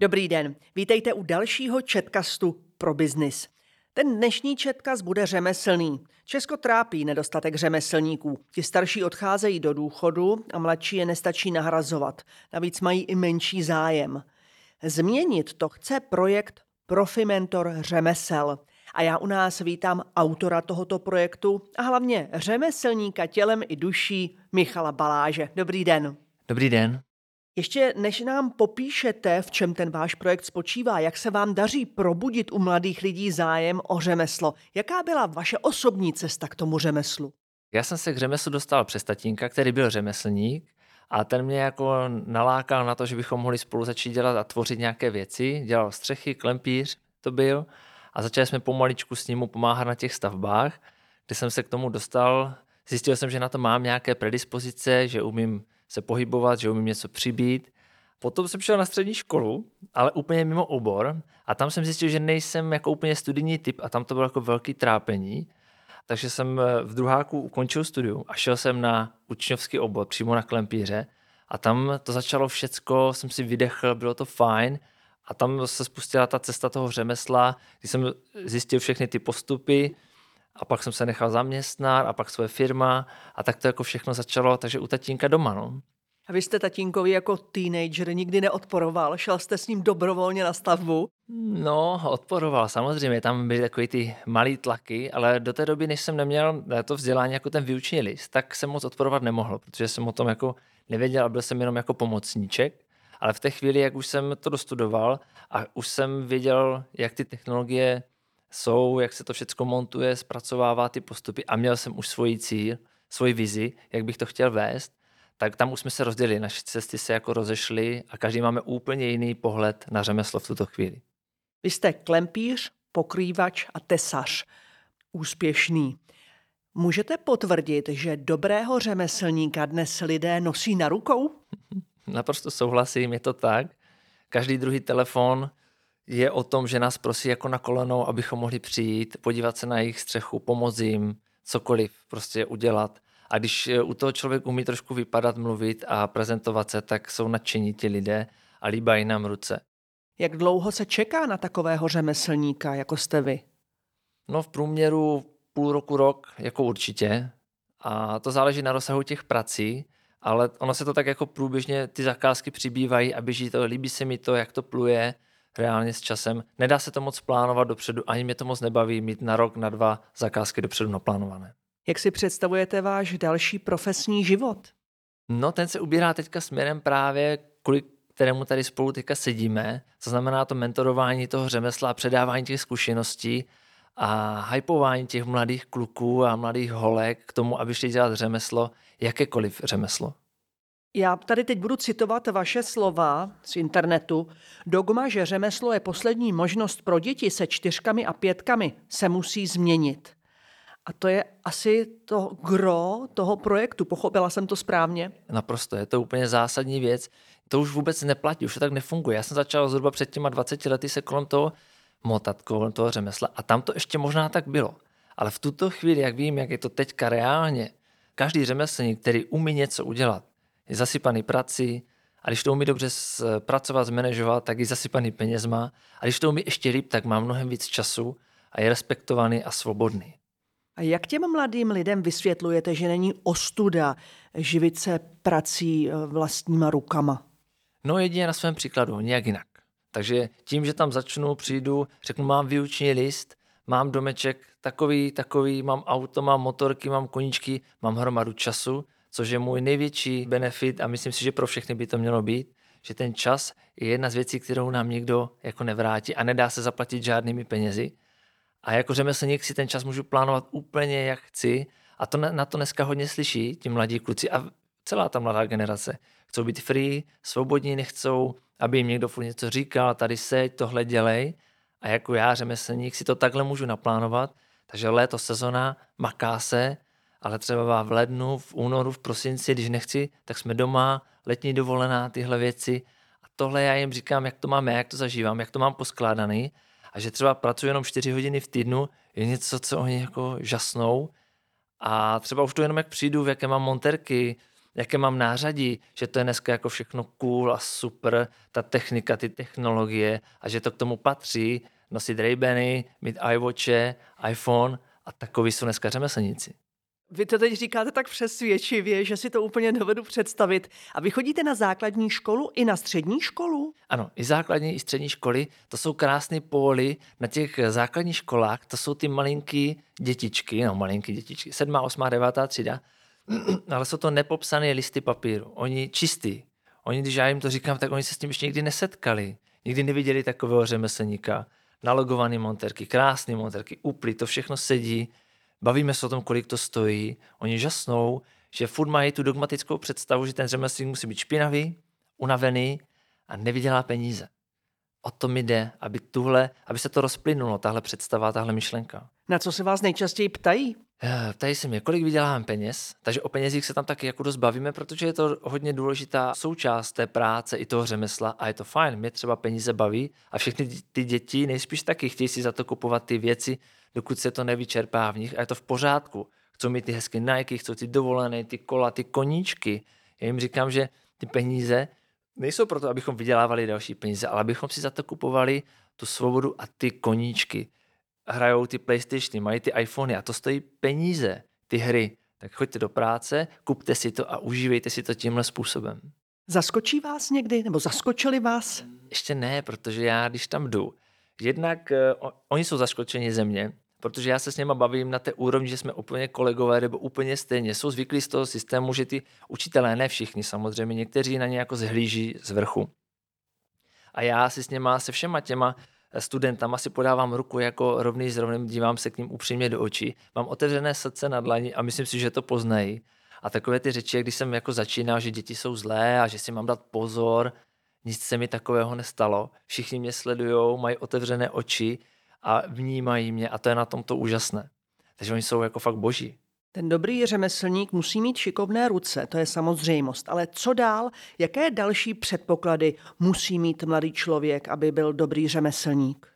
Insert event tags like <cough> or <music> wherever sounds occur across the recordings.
Dobrý den, vítejte u dalšího Četkastu pro biznis. Ten dnešní četkaz bude řemeslný. Česko trápí nedostatek řemeslníků. Ti starší odcházejí do důchodu a mladší je nestačí nahrazovat. Navíc mají i menší zájem. Změnit to chce projekt Profimentor řemesel. A já u nás vítám autora tohoto projektu a hlavně řemeslníka tělem i duší Michala Baláže. Dobrý den. Dobrý den. Ještě než nám popíšete, v čem ten váš projekt spočívá, jak se vám daří probudit u mladých lidí zájem o řemeslo, jaká byla vaše osobní cesta k tomu řemeslu? Já jsem se k řemeslu dostal přes tatínka, který byl řemeslník a ten mě jako nalákal na to, že bychom mohli spolu začít dělat a tvořit nějaké věci. Dělal střechy, klempíř to byl a začali jsme pomaličku s ním pomáhat na těch stavbách, kde jsem se k tomu dostal. Zjistil jsem, že na to mám nějaké predispozice, že umím se pohybovat, že umím něco přibít. Potom jsem šel na střední školu, ale úplně mimo obor a tam jsem zjistil, že nejsem jako úplně studijní typ a tam to bylo jako velký trápení. Takže jsem eh, v druháku ukončil studium a šel jsem na učňovský obor přímo na klempíře a tam to začalo všecko, jsem si vydechl, bylo to fajn a tam se spustila ta cesta toho řemesla, kdy jsem zjistil všechny ty postupy, a pak jsem se nechal zaměstnat a pak svoje firma a tak to jako všechno začalo, takže u tatínka doma, no. A vy jste tatínkovi jako teenager nikdy neodporoval? Šel jste s ním dobrovolně na stavbu? No, odporoval, samozřejmě, tam byly takový ty malý tlaky, ale do té doby, než jsem neměl to vzdělání jako ten výuční list, tak jsem moc odporovat nemohl, protože jsem o tom jako nevěděl a byl jsem jenom jako pomocníček. Ale v té chvíli, jak už jsem to dostudoval a už jsem věděl, jak ty technologie jsou, jak se to všechno montuje, zpracovává ty postupy a měl jsem už svoji cíl, svoji vizi, jak bych to chtěl vést, tak tam už jsme se rozdělili, naše cesty se jako rozešly a každý máme úplně jiný pohled na řemeslo v tuto chvíli. Vy jste klempíř, pokrývač a tesař. Úspěšný. Můžete potvrdit, že dobrého řemeslníka dnes lidé nosí na rukou? <laughs> Naprosto souhlasím, je to tak. Každý druhý telefon je o tom, že nás prosí jako na kolenou, abychom mohli přijít, podívat se na jejich střechu, pomoct jim, cokoliv prostě udělat. A když eh, u toho člověk umí trošku vypadat, mluvit a prezentovat se, tak jsou nadšení ti lidé a líbají nám ruce. Jak dlouho se čeká na takového řemeslníka, jako jste vy? No v průměru půl roku, rok, jako určitě. A to záleží na rozsahu těch prací, ale ono se to tak jako průběžně, ty zakázky přibývají a běží to, líbí se mi to, jak to pluje, reálně s časem. Nedá se to moc plánovat dopředu, ani mě to moc nebaví mít na rok, na dva zakázky dopředu naplánované. Jak si představujete váš další profesní život? No, ten se ubírá teďka směrem právě, kvůli kterému tady spolu teďka sedíme. To znamená to mentorování toho řemesla, předávání těch zkušeností a hypování těch mladých kluků a mladých holek k tomu, aby šli dělat řemeslo, jakékoliv řemeslo. Já tady teď budu citovat vaše slova z internetu. Dogma, že řemeslo je poslední možnost pro děti se čtyřkami a pětkami, se musí změnit. A to je asi to gro toho projektu. Pochopila jsem to správně? Naprosto, je to úplně zásadní věc. To už vůbec neplatí, už to tak nefunguje. Já jsem začal zhruba před těma 20 lety se kolem toho motat, kolem toho řemesla a tam to ještě možná tak bylo. Ale v tuto chvíli, jak vím, jak je to teďka reálně, každý řemeslník, který umí něco udělat, je zasypaný prací a když to umí dobře pracovat, zmanežovat, tak je zasypaný penězma a když to umí ještě líp, tak má mnohem víc času a je respektovaný a svobodný. A jak těm mladým lidem vysvětlujete, že není ostuda živit se prací e, vlastníma rukama? No jedině na svém příkladu, nějak jinak. Takže tím, že tam začnu, přijdu, řeknu, mám výuční list, mám domeček takový, takový, mám auto, mám motorky, mám koníčky, mám hromadu času, což je můj největší benefit a myslím si, že pro všechny by to mělo být, že ten čas je jedna z věcí, kterou nám nikdo jako nevrátí a nedá se zaplatit žádnými penězi. A jako řemeslník si ten čas můžu plánovat úplně jak chci a to na to dneska hodně slyší ti mladí kluci a celá ta mladá generace. Chcou být free, svobodní, nechcou, aby jim někdo furt něco říkal, tady seď, tohle dělej. A jako já, řemeslník, si to takhle můžu naplánovat. Takže léto sezona, maká se, ale třeba v lednu, v únoru, v prosinci, když nechci, tak jsme doma, letní dovolená, tyhle věci. A tohle já jim říkám, jak to máme, jak to zažívám, jak to mám poskládaný. A že třeba pracuji jenom 4 hodiny v týdnu, je něco, co oni jako žasnou. A třeba už to jenom jak přijdu, v jaké mám monterky, jaké mám nářadí, že to je dneska jako všechno cool a super, ta technika, ty technologie a že to k tomu patří, nosit ray mít iWatche, iPhone a takový jsou dneska řemeslníci. Vy to teď říkáte tak přesvědčivě, že si to úplně dovedu představit. A vy chodíte na základní školu i na střední školu? Ano, i základní, i střední školy. To jsou krásné póly na těch základních školách. To jsou ty malinký dětičky, no malinký dětičky, sedmá, osmá, devátá třída. <clears throat> Ale jsou to nepopsané listy papíru. Oni čistý. Oni, když já jim to říkám, tak oni se s tím ještě nikdy nesetkali. Nikdy neviděli takového řemeslníka. Nalogované monterky, krásné monterky, úply, to všechno sedí bavíme se o tom, kolik to stojí, oni žasnou, že furt mají tu dogmatickou představu, že ten řemeslník musí být špinavý, unavený a nevydělá peníze. O to mi jde, aby, tuhle, aby se to rozplynulo, tahle představa, tahle myšlenka. Na co se vás nejčastěji ptají? Eh, ptají se mě, kolik vydělám peněz, takže o penězích se tam taky jako dost bavíme, protože je to hodně důležitá součást té práce i toho řemesla a je to fajn, mě třeba peníze baví a všechny ty děti nejspíš taky chtějí si za to kupovat ty věci, dokud se to nevyčerpá v nich a je to v pořádku. Chcou mít ty hezké Nike, chcou ty dovolené, ty kola, ty koníčky. Já jim říkám, že ty peníze nejsou proto, abychom vydělávali další peníze, ale abychom si za to kupovali tu svobodu a ty koníčky. Hrajou ty PlayStationy, mají ty iPhony a to stojí peníze, ty hry. Tak choďte do práce, kupte si to a užívejte si to tímhle způsobem. Zaskočí vás někdy, nebo zaskočili vás? Ještě ne, protože já, když tam jdu, jednak uh, oni jsou zaskočeni země, protože já se s něma bavím na té úrovni, že jsme úplně kolegové nebo úplně stejně. Jsou zvyklí z toho systému, že ty učitelé, ne všichni samozřejmě, někteří na ně jako zhlíží z vrchu. A já si s něma, se všema těma studentama si podávám ruku jako rovný s rovným, dívám se k ním upřímně do očí, mám otevřené srdce na dlani a myslím si, že to poznají. A takové ty řeči, když jsem jako začínal, že děti jsou zlé a že si mám dát pozor, nic se mi takového nestalo. Všichni mě sledují, mají otevřené oči a vnímají mě a to je na tom to úžasné. Takže oni jsou jako fakt boží. Ten dobrý řemeslník musí mít šikovné ruce, to je samozřejmost. Ale co dál? Jaké další předpoklady musí mít mladý člověk, aby byl dobrý řemeslník?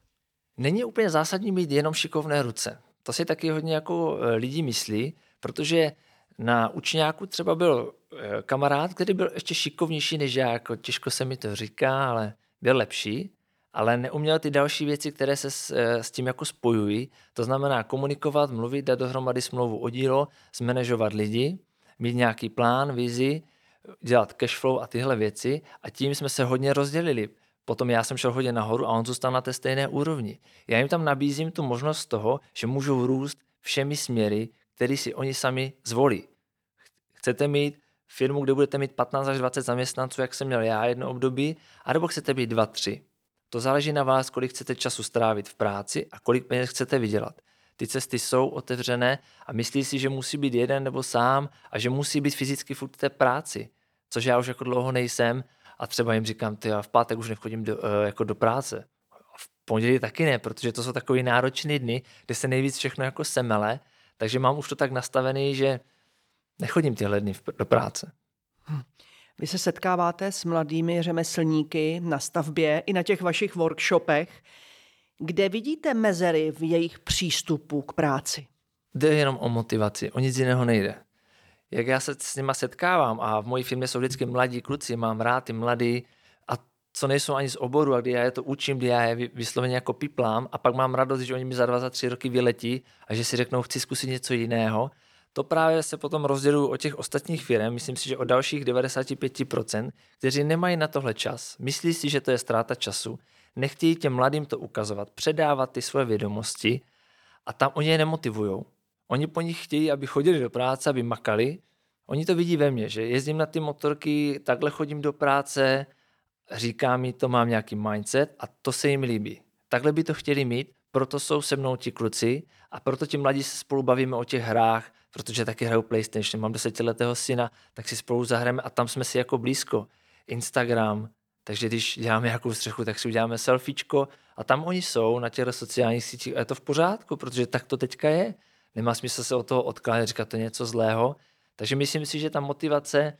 Není úplně zásadní mít jenom šikovné ruce. To si taky hodně jako e, lidi myslí, protože na učňáku třeba byl e, kamarád, který byl ještě šikovnější než já, jako těžko se mi to říká, ale byl lepší ale neuměl ty další věci, které se s, eh, s tím jako spojují. To znamená komunikovat, mluvit, dát dohromady smlouvu o dílo, zmanežovat lidi, mít nějaký plán, vizi, dělat cashflow a tyhle věci a tím jsme se hodně rozdělili. Potom já jsem šel hodně nahoru a on zůstal na té stejné úrovni. Já jim tam nabízím tu možnost toho, že můžou růst všemi směry, které si oni sami zvolí. Chcete mít firmu, kde budete mít 15 až 20 zaměstnanců, jak jsem měl já jedno období, anebo chcete být 2-3. To záleží na vás, kolik chcete času strávit v práci a kolik peněz chcete vydělat. Ty cesty jsou otevřené a myslí si, že musí být jeden nebo sám a že musí být fyzicky furt v té práci, což já už jako dlouho nejsem a třeba jim říkám, ty já v pátek už nechodím do, uh, jako do práce. V pondělí taky ne, protože to jsou takové náročné dny, kde se nejvíc všechno jako semele, takže mám už to tak nastavený, že nechodím tyhle dny do práce. Hm. Vy se setkáváte s mladými řemeslníky na stavbě i na těch vašich workshopech. Kde vidíte mezery v jejich přístupu k práci? Jde jenom o motivaci, o nic jiného nejde. Jak já se s nima setkávám a v mojí firmě jsou vždycky mladí kluci, mám rád ty mladý a co nejsou ani z oboru a kdy já je to učím, kdy já je vysloveně jako piplám a pak mám radost, že oni mi za dva, za tři roky vyletí a že si řeknou, chci zkusit něco jiného to právě se potom rozdělují o těch ostatních firm, myslím si, že o dalších 95%, kteří nemají na tohle čas, myslí si, že to je ztráta času, nechtějí těm mladým to ukazovat, předávat ty svoje vědomosti a tam oni je nemotivují. Oni po nich chtějí, aby chodili do práce, aby makali. Oni to vidí ve mně, že jezdím na ty motorky, takhle chodím do práce, říká mi to, mám nějaký mindset a to se jim líbí. Takhle by to chtěli mít, proto jsou se mnou ti kluci a proto ti mladí se spolu bavíme o těch hrách, protože taky hraju PlayStation, mám desetiletého syna, tak si spolu zahrajeme a tam jsme si jako blízko. Instagram, takže když děláme nějakou střechu, tak si uděláme selfiečko a tam oni jsou na těch sociálních sítích a je to v pořádku, protože tak to teďka je. Nemá smysl se o toho odklánět, říkat to něco zlého. Takže myslím si, že ta motivace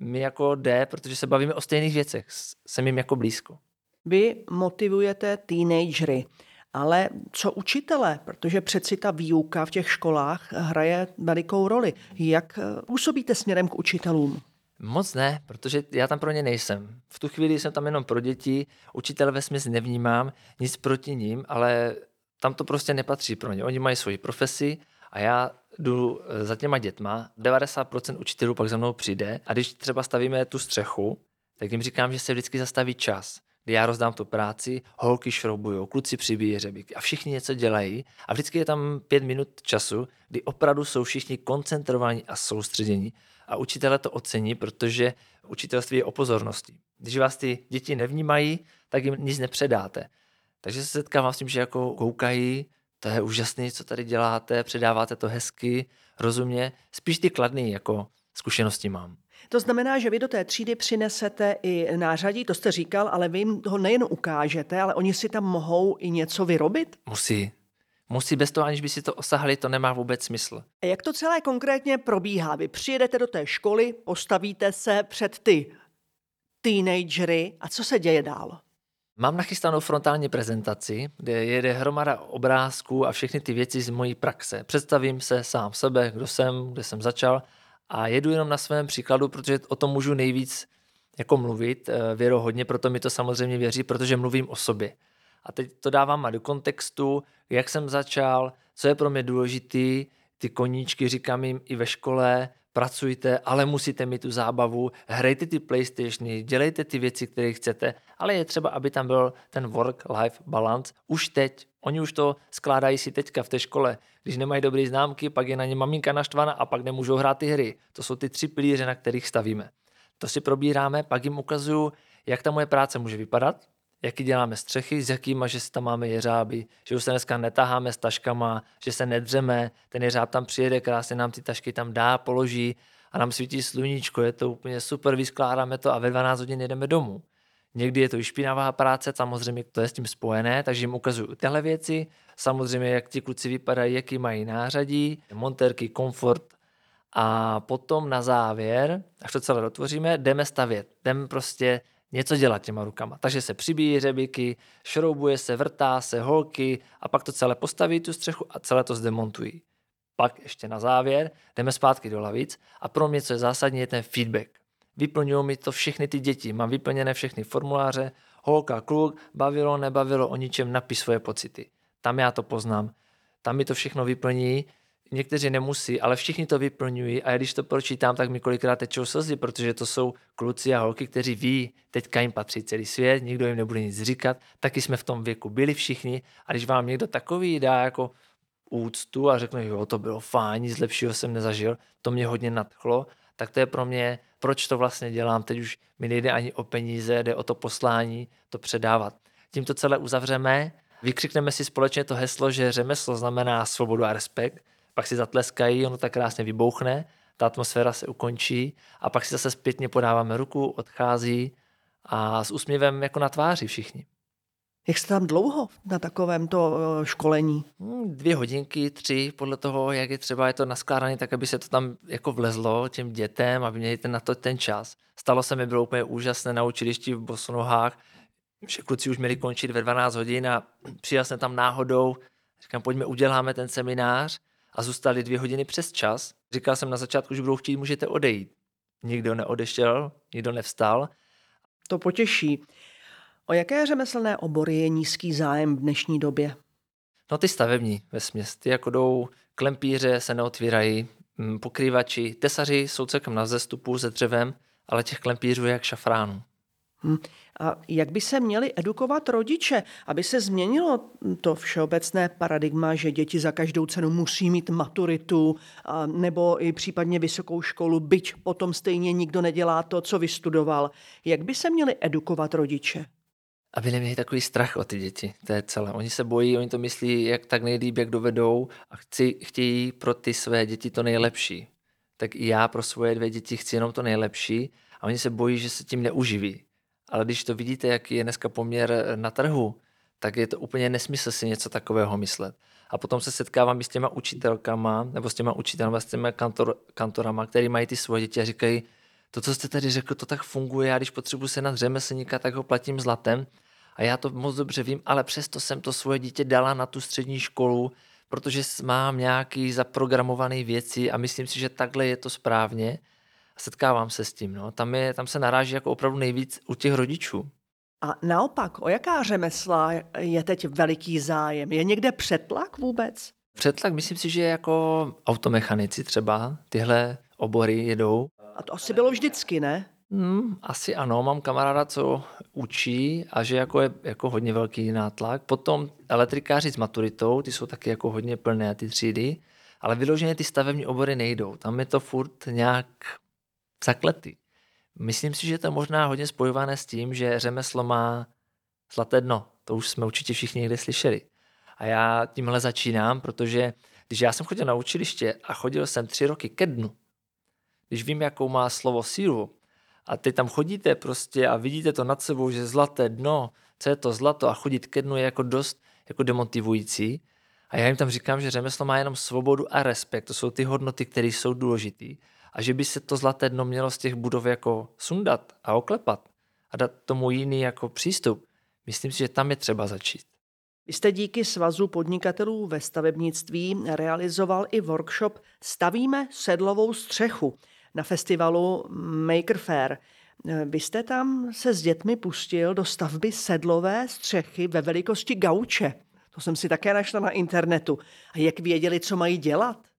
mi jako jde, protože se bavíme o stejných věcech. Jsem jim jako blízko. Vy motivujete teenagery. Ale co učitele? Protože přeci ta výuka v těch školách hraje velikou roli. Jak eh, působíte směrem k učitelům? Moc ne, protože já tam pro ně nejsem. V tu chvíli jsem tam jenom pro děti, učitele ve smyslu nevnímám, nic proti ním, ale tam to prostě nepatří pro ně. Oni mají svoji profesi a já jdu eh, za těma dětma. 90% učitelů pak za mnou přijde a když třeba stavíme tu střechu, tak jim říkám, že se vždycky zastaví čas kdy já rozdám tu práci, holky šroubují, kluci přibíjí řebíky a všichni něco dělají a vždycky je tam pět minut času, kdy opravdu jsou všichni koncentrovaní a soustředění a učitele to ocení, protože učitelství je o pozornosti. Když vás ty děti nevnímají, tak jim nic nepředáte. Takže se setkávám s tím, že jako koukají, to je úžasné, co tady děláte, předáváte to hezky, rozumně. Spíš ty kladný jako zkušenosti mám. To znamená, že vy do té třídy přinesete i nářadí, to jste říkal, ale vy jim ho nejen ukážete, ale oni si tam mohou i něco vyrobit? Musí. Musí bez toho, aniž by si to osahali, to nemá vůbec smysl. A jak to celé konkrétně probíhá? Vy přijedete do té školy, postavíte se před ty teenagery a co se děje dál? Mám nachystanou frontální prezentaci, kde jede hromada obrázků a všechny ty věci z mojí praxe. Představím se sám sebe, kdo jsem, kde jsem začal a jedu jenom na svém příkladu, protože o tom můžu nejvíc jako mluvit eh, věrohodně, proto mi to samozřejmě věří, protože mluvím o sobě. A teď to dávám do kontextu, jak jsem začal, co je pro mě důležitý, ty koníčky říkám jim i ve škole, pracujte, ale musíte mít tu zábavu, hrajte ty PlayStationy, dělejte ty věci, které chcete, ale je třeba, aby tam byl ten work-life balance už teď. Oni už to skládají si teďka v té škole. Když nemají dobré známky, pak je na ně maminka naštvaná a pak nemůžou hrát ty hry. To jsou ty tři pilíře, na kterých stavíme. To si probíráme, pak jim ukazuju, jak ta moje práce může vypadat, jaký děláme střechy, s jakýma, že si tam máme jeřáby, že už se dneska netaháme s taškama, že se nedřeme, ten jeřáb tam přijede, krásně nám ty tašky tam dá, položí a nám svítí sluníčko, je to úplně super, vyskládáme to a ve 12 hodin jedeme domů. Někdy je to i špinavá práce, samozřejmě to je s tím spojené, takže jim ukazuju tyhle věci, samozřejmě jak ti kluci vypadají, jaký mají nářadí, monterky, komfort a potom na závěr, až to celé dotvoříme, jdeme stavět. Jdeme prostě něco dělat těma rukama. Takže se přibíjí řebiky, šroubuje se, vrtá se, holky a pak to celé postaví tu střechu a celé to zdemontují. Pak ještě na závěr jdeme zpátky do lavic a pro mě, co je zásadní, je ten feedback. Vyplňují mi to všechny ty děti, mám vyplněné všechny formuláře, holka, kluk, bavilo, nebavilo, o ničem napíš svoje pocity. Tam já to poznám. Tam mi to všechno vyplní někteří nemusí, ale všichni to vyplňují a když to pročítám, tak mi kolikrát tečou slzy, protože to jsou kluci a holky, kteří ví, teďka jim patří celý svět, nikdo jim nebude nic říkat, taky jsme v tom věku byli všichni a když vám někdo takový dá jako úctu a řekne, jo, to bylo fajn, nic lepšího jsem nezažil, to mě hodně nadchlo, tak to je pro mě, proč to vlastně dělám, teď už mi nejde ani o peníze, jde o to poslání, to předávat. Tím to celé uzavřeme, vykřikneme si společně to heslo, že řemeslo znamená svobodu a respekt, pak si zatleskají, ono tak krásně vybouchne, ta atmosféra se ukončí a pak si zase zpětně podáváme ruku, odchází a s úsměvem jako na tváři všichni. Jak jste tam dlouho na takovémto eh, školení? Hmm, dvě hodinky, tři, podle toho, jak je třeba je to naskládané, tak aby se to tam jako vlezlo těm dětem, aby měli ten, na to ten čas. Stalo se mi, bylo úplně úžasné na učilišti v Bosonohách, že kluci už měli končit ve 12 hodin a <clears throat> přijel jsem tam náhodou, říkám, pojďme, uděláme ten seminář a zůstali dvě hodiny přes čas. Říkal jsem na začátku, že budou chtít, můžete odejít. Nikdo neodešel, nikdo nevstal. To potěší. O jaké řemeslné obory je nízký zájem v dnešní době? No ty stavební ve směs. Ty jako jdou, klempíře se neotvírají, mm, pokrývači, tesaři jsou celkem na zestupu se dřevem, ale těch klempířů je jak šafránů. Hm. A jak by se měli edukovat rodiče, aby se změnilo to všeobecné paradigma, že děti za každou cenu musí mít maturitu a, nebo i případně vysokou školu, byť potom stejně nikdo nedělá to, co vystudoval. Jak by se měli edukovat rodiče? Aby neměli takový strach o ty děti, to je celé. Oni se bojí, oni to myslí, jak tak nejlíp, jak dovedou a chci, chtějí pro ty své děti to nejlepší. Tak i já pro svoje dvě děti chci jenom to nejlepší a oni se bojí, že se tím neuživí ale když to vidíte, jaký je dneska poměr eh, na trhu, tak je to úplně nesmysl si něco takového myslet. A potom se setkávám i s těma učitelkama, nebo s těma učitelama, s těma kantor, kantorama, který mají ty svoje děti a říkají, to, co jste tady řekl, to tak funguje, já když potřebuji se na řemeslníka, tak ho platím zlatem. A já to moc dobře vím, ale přesto jsem to svoje dítě dala na tu střední školu, protože mám nějaký zaprogramovaný věci a myslím si, že takhle je to správně. Setkávám se s tím. No. Tam, je, tam se naráží jako opravdu nejvíc u těch rodičů. A naopak, o jaká řemesla je teď veliký zájem? Je někde přetlak vůbec? Přetlak, myslím si, že jako automechanici třeba tyhle obory jedou. A to asi bylo vždycky, ne? Hmm, asi ano, mám kamaráda, co učí a že jako je jako hodně velký nátlak. Potom elektrikáři s maturitou, ty jsou taky jako hodně plné ty třídy, ale vyloženě ty stavební obory nejdou. Tam je to furt nějak zakletý. Myslím si, že to je možná hodně spojované s tím, že řemeslo má zlaté dno. To už jsme určitě všichni někde slyšeli. A já tímhle začínám, protože když já jsem chodil na učiliště a chodil jsem tři roky ke dnu, když vím, jakou má slovo sílu, a ty tam chodíte prostě a vidíte to nad sebou, že zlaté dno, co je to zlato a chodit ke dnu je jako dost jako demotivující. A já jim tam říkám, že řemeslo má jenom svobodu a respekt. To jsou ty hodnoty, které jsou důležité. A že by se to zlaté dno mělo z těch budov jako sundat a oklepat a dát tomu jiný jako přístup. Myslím si, že tam je třeba začít. Vy jste díky Svazu podnikatelů ve stavebnictví realizoval i workshop Stavíme sedlovou střechu na festivalu Maker Fair. Vy jste tam se s dětmi pustil do stavby sedlové střechy ve velikosti gauče. To jsem si také našla na internetu. A jak věděli, co mají dělat?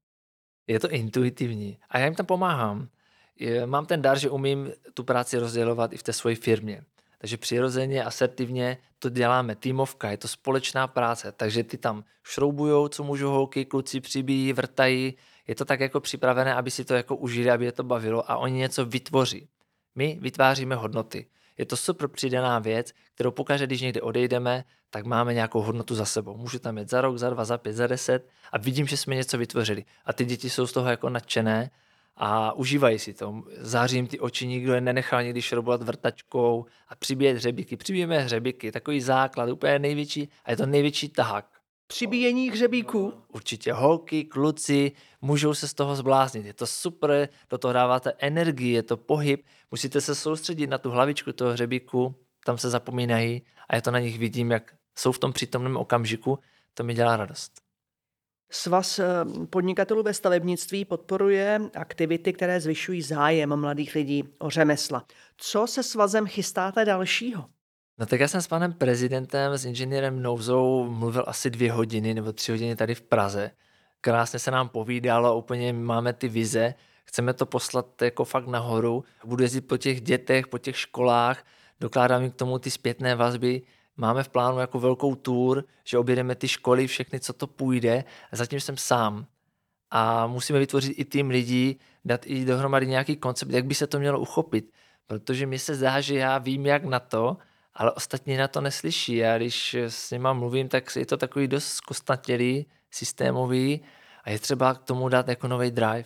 Je to intuitivní. A já jim tam pomáhám. Mám ten dar, že umím tu práci rozdělovat i v té své firmě. Takže přirozeně, asertivně to děláme. Týmovka, je to společná práce. Takže ty tam šroubujou, co můžou holky, kluci přibíjí, vrtají. Je to tak jako připravené, aby si to jako užili, aby je to bavilo a oni něco vytvoří. My vytváříme hodnoty. Je to super přidaná věc, kterou pokaždé, když někde odejdeme, tak máme nějakou hodnotu za sebou. Můžu tam jít za rok, za dva, za pět, za deset a vidím, že jsme něco vytvořili. A ty děti jsou z toho jako nadšené a užívají si to. Září jim ty oči, nikdo je nenechal někdy šroubovat vrtačkou a přibíjet hřebíky. Přibíjeme hřebíky, takový základ, úplně největší a je to největší tahák. Přibíjení hřebíků? Určitě holky, kluci, můžou se z toho zbláznit. Je to super, do toho dáváte energii, je to pohyb, musíte se soustředit na tu hlavičku toho hřebíku, tam se zapomínají a já to na nich vidím, jak jsou v tom přítomném okamžiku, to mi dělá radost. Svaz eh, podnikatelů ve stavebnictví podporuje aktivity, které zvyšují zájem mladých lidí o řemesla. Co se svazem chystáte dalšího? No tak já jsem s panem prezidentem, s inženýrem Nouzou mluvil asi dvě hodiny nebo tři hodiny tady v Praze. Krásně se nám povídalo, úplně máme ty vize, chceme to poslat jako fakt nahoru. Budu jezdit po těch dětech, po těch školách, dokládám k tomu ty zpětné vazby, máme v plánu jako velkou tour, že objedeme ty školy, všechny, co to půjde. A zatím jsem sám. A musíme vytvořit i tým lidí, dát i dohromady nějaký koncept, jak by se to mělo uchopit. Protože mi se zdá, že já vím, jak na to, ale ostatní na to neslyší. Já když s nima mluvím, tak je to takový dost zkostnatělý, systémový a je třeba k tomu dát jako nový drive.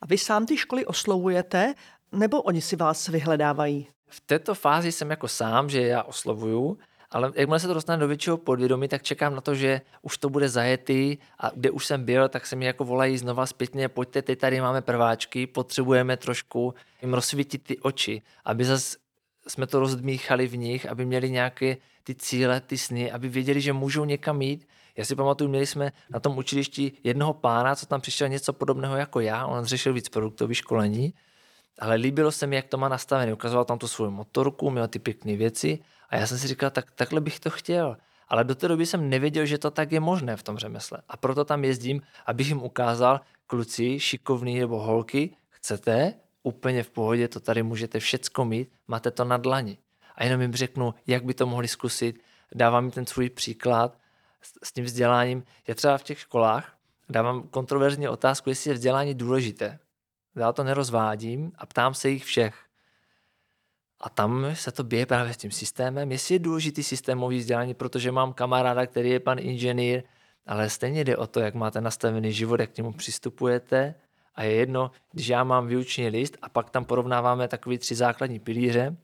A vy sám ty školy oslovujete, nebo oni si vás vyhledávají? V této fázi jsem jako sám, že já oslovuju, ale jakmile se to dostane do většího podvědomí, tak čekám na to, že už to bude zajetý a kde už jsem byl, tak se mi jako volají znova zpětně, pojďte, teď tady máme prváčky, potřebujeme trošku jim rozsvítit ty oči, aby zase jsme to rozdmíchali v nich, aby měli nějaké ty cíle, ty sny, aby věděli, že můžou někam jít. Já si pamatuju, měli jsme na tom učilišti jednoho pána, co tam přišel něco podobného jako já, on řešil víc produktové školení, ale líbilo se mi, jak to má nastavené. Ukazoval tam tu svou motorku, měl ty pěkné věci a já jsem si říkal, tak takhle bych to chtěl. Ale do té doby jsem nevěděl, že to tak je možné v tom řemesle. A proto tam jezdím, abych jim ukázal, kluci, šikovní nebo holky, chcete, úplně v pohodě, to tady můžete všecko mít, máte to na dlani. A jenom jim řeknu, jak by to mohli zkusit, dávám jim ten svůj příklad s tím vzděláním. Já třeba v těch školách dávám kontroverzní otázku, jestli je vzdělání důležité. Já to nerozvádím a ptám se jich všech. A tam se to běje právě s tím systémem. Jestli je důležitý systémový vzdělání, protože mám kamaráda, který je pan inženýr, ale stejně jde o to, jak máte nastavený život, jak k němu přistupujete, a je jedno, když já mám výuční list a pak tam porovnáváme takový tři základní pilíře,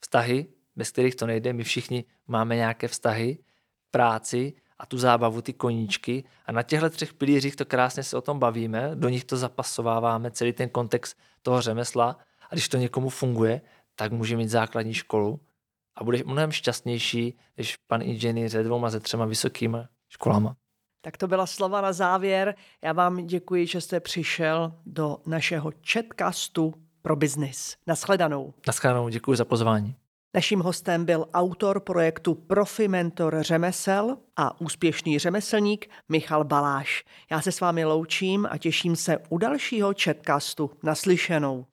vztahy, bez kterých to nejde, my všichni máme nějaké vztahy, práci a tu zábavu, ty koníčky a na těchto třech pilířích to krásně se o tom bavíme, do nich to zapasováváme, celý ten kontext toho řemesla a když to někomu funguje, tak může mít základní školu a bude mnohem šťastnější, když pan inženýr se dvouma, ze třema vysokými školama. Tak to byla slova na závěr. Já vám děkuji, že jste přišel do našeho chatcastu pro biznis. Naschledanou. Naschledanou, děkuji za pozvání. Naším hostem byl autor projektu Profi Mentor řemesel a úspěšný řemeslník Michal Baláš. Já se s vámi loučím a těším se u dalšího chatcastu naslyšenou.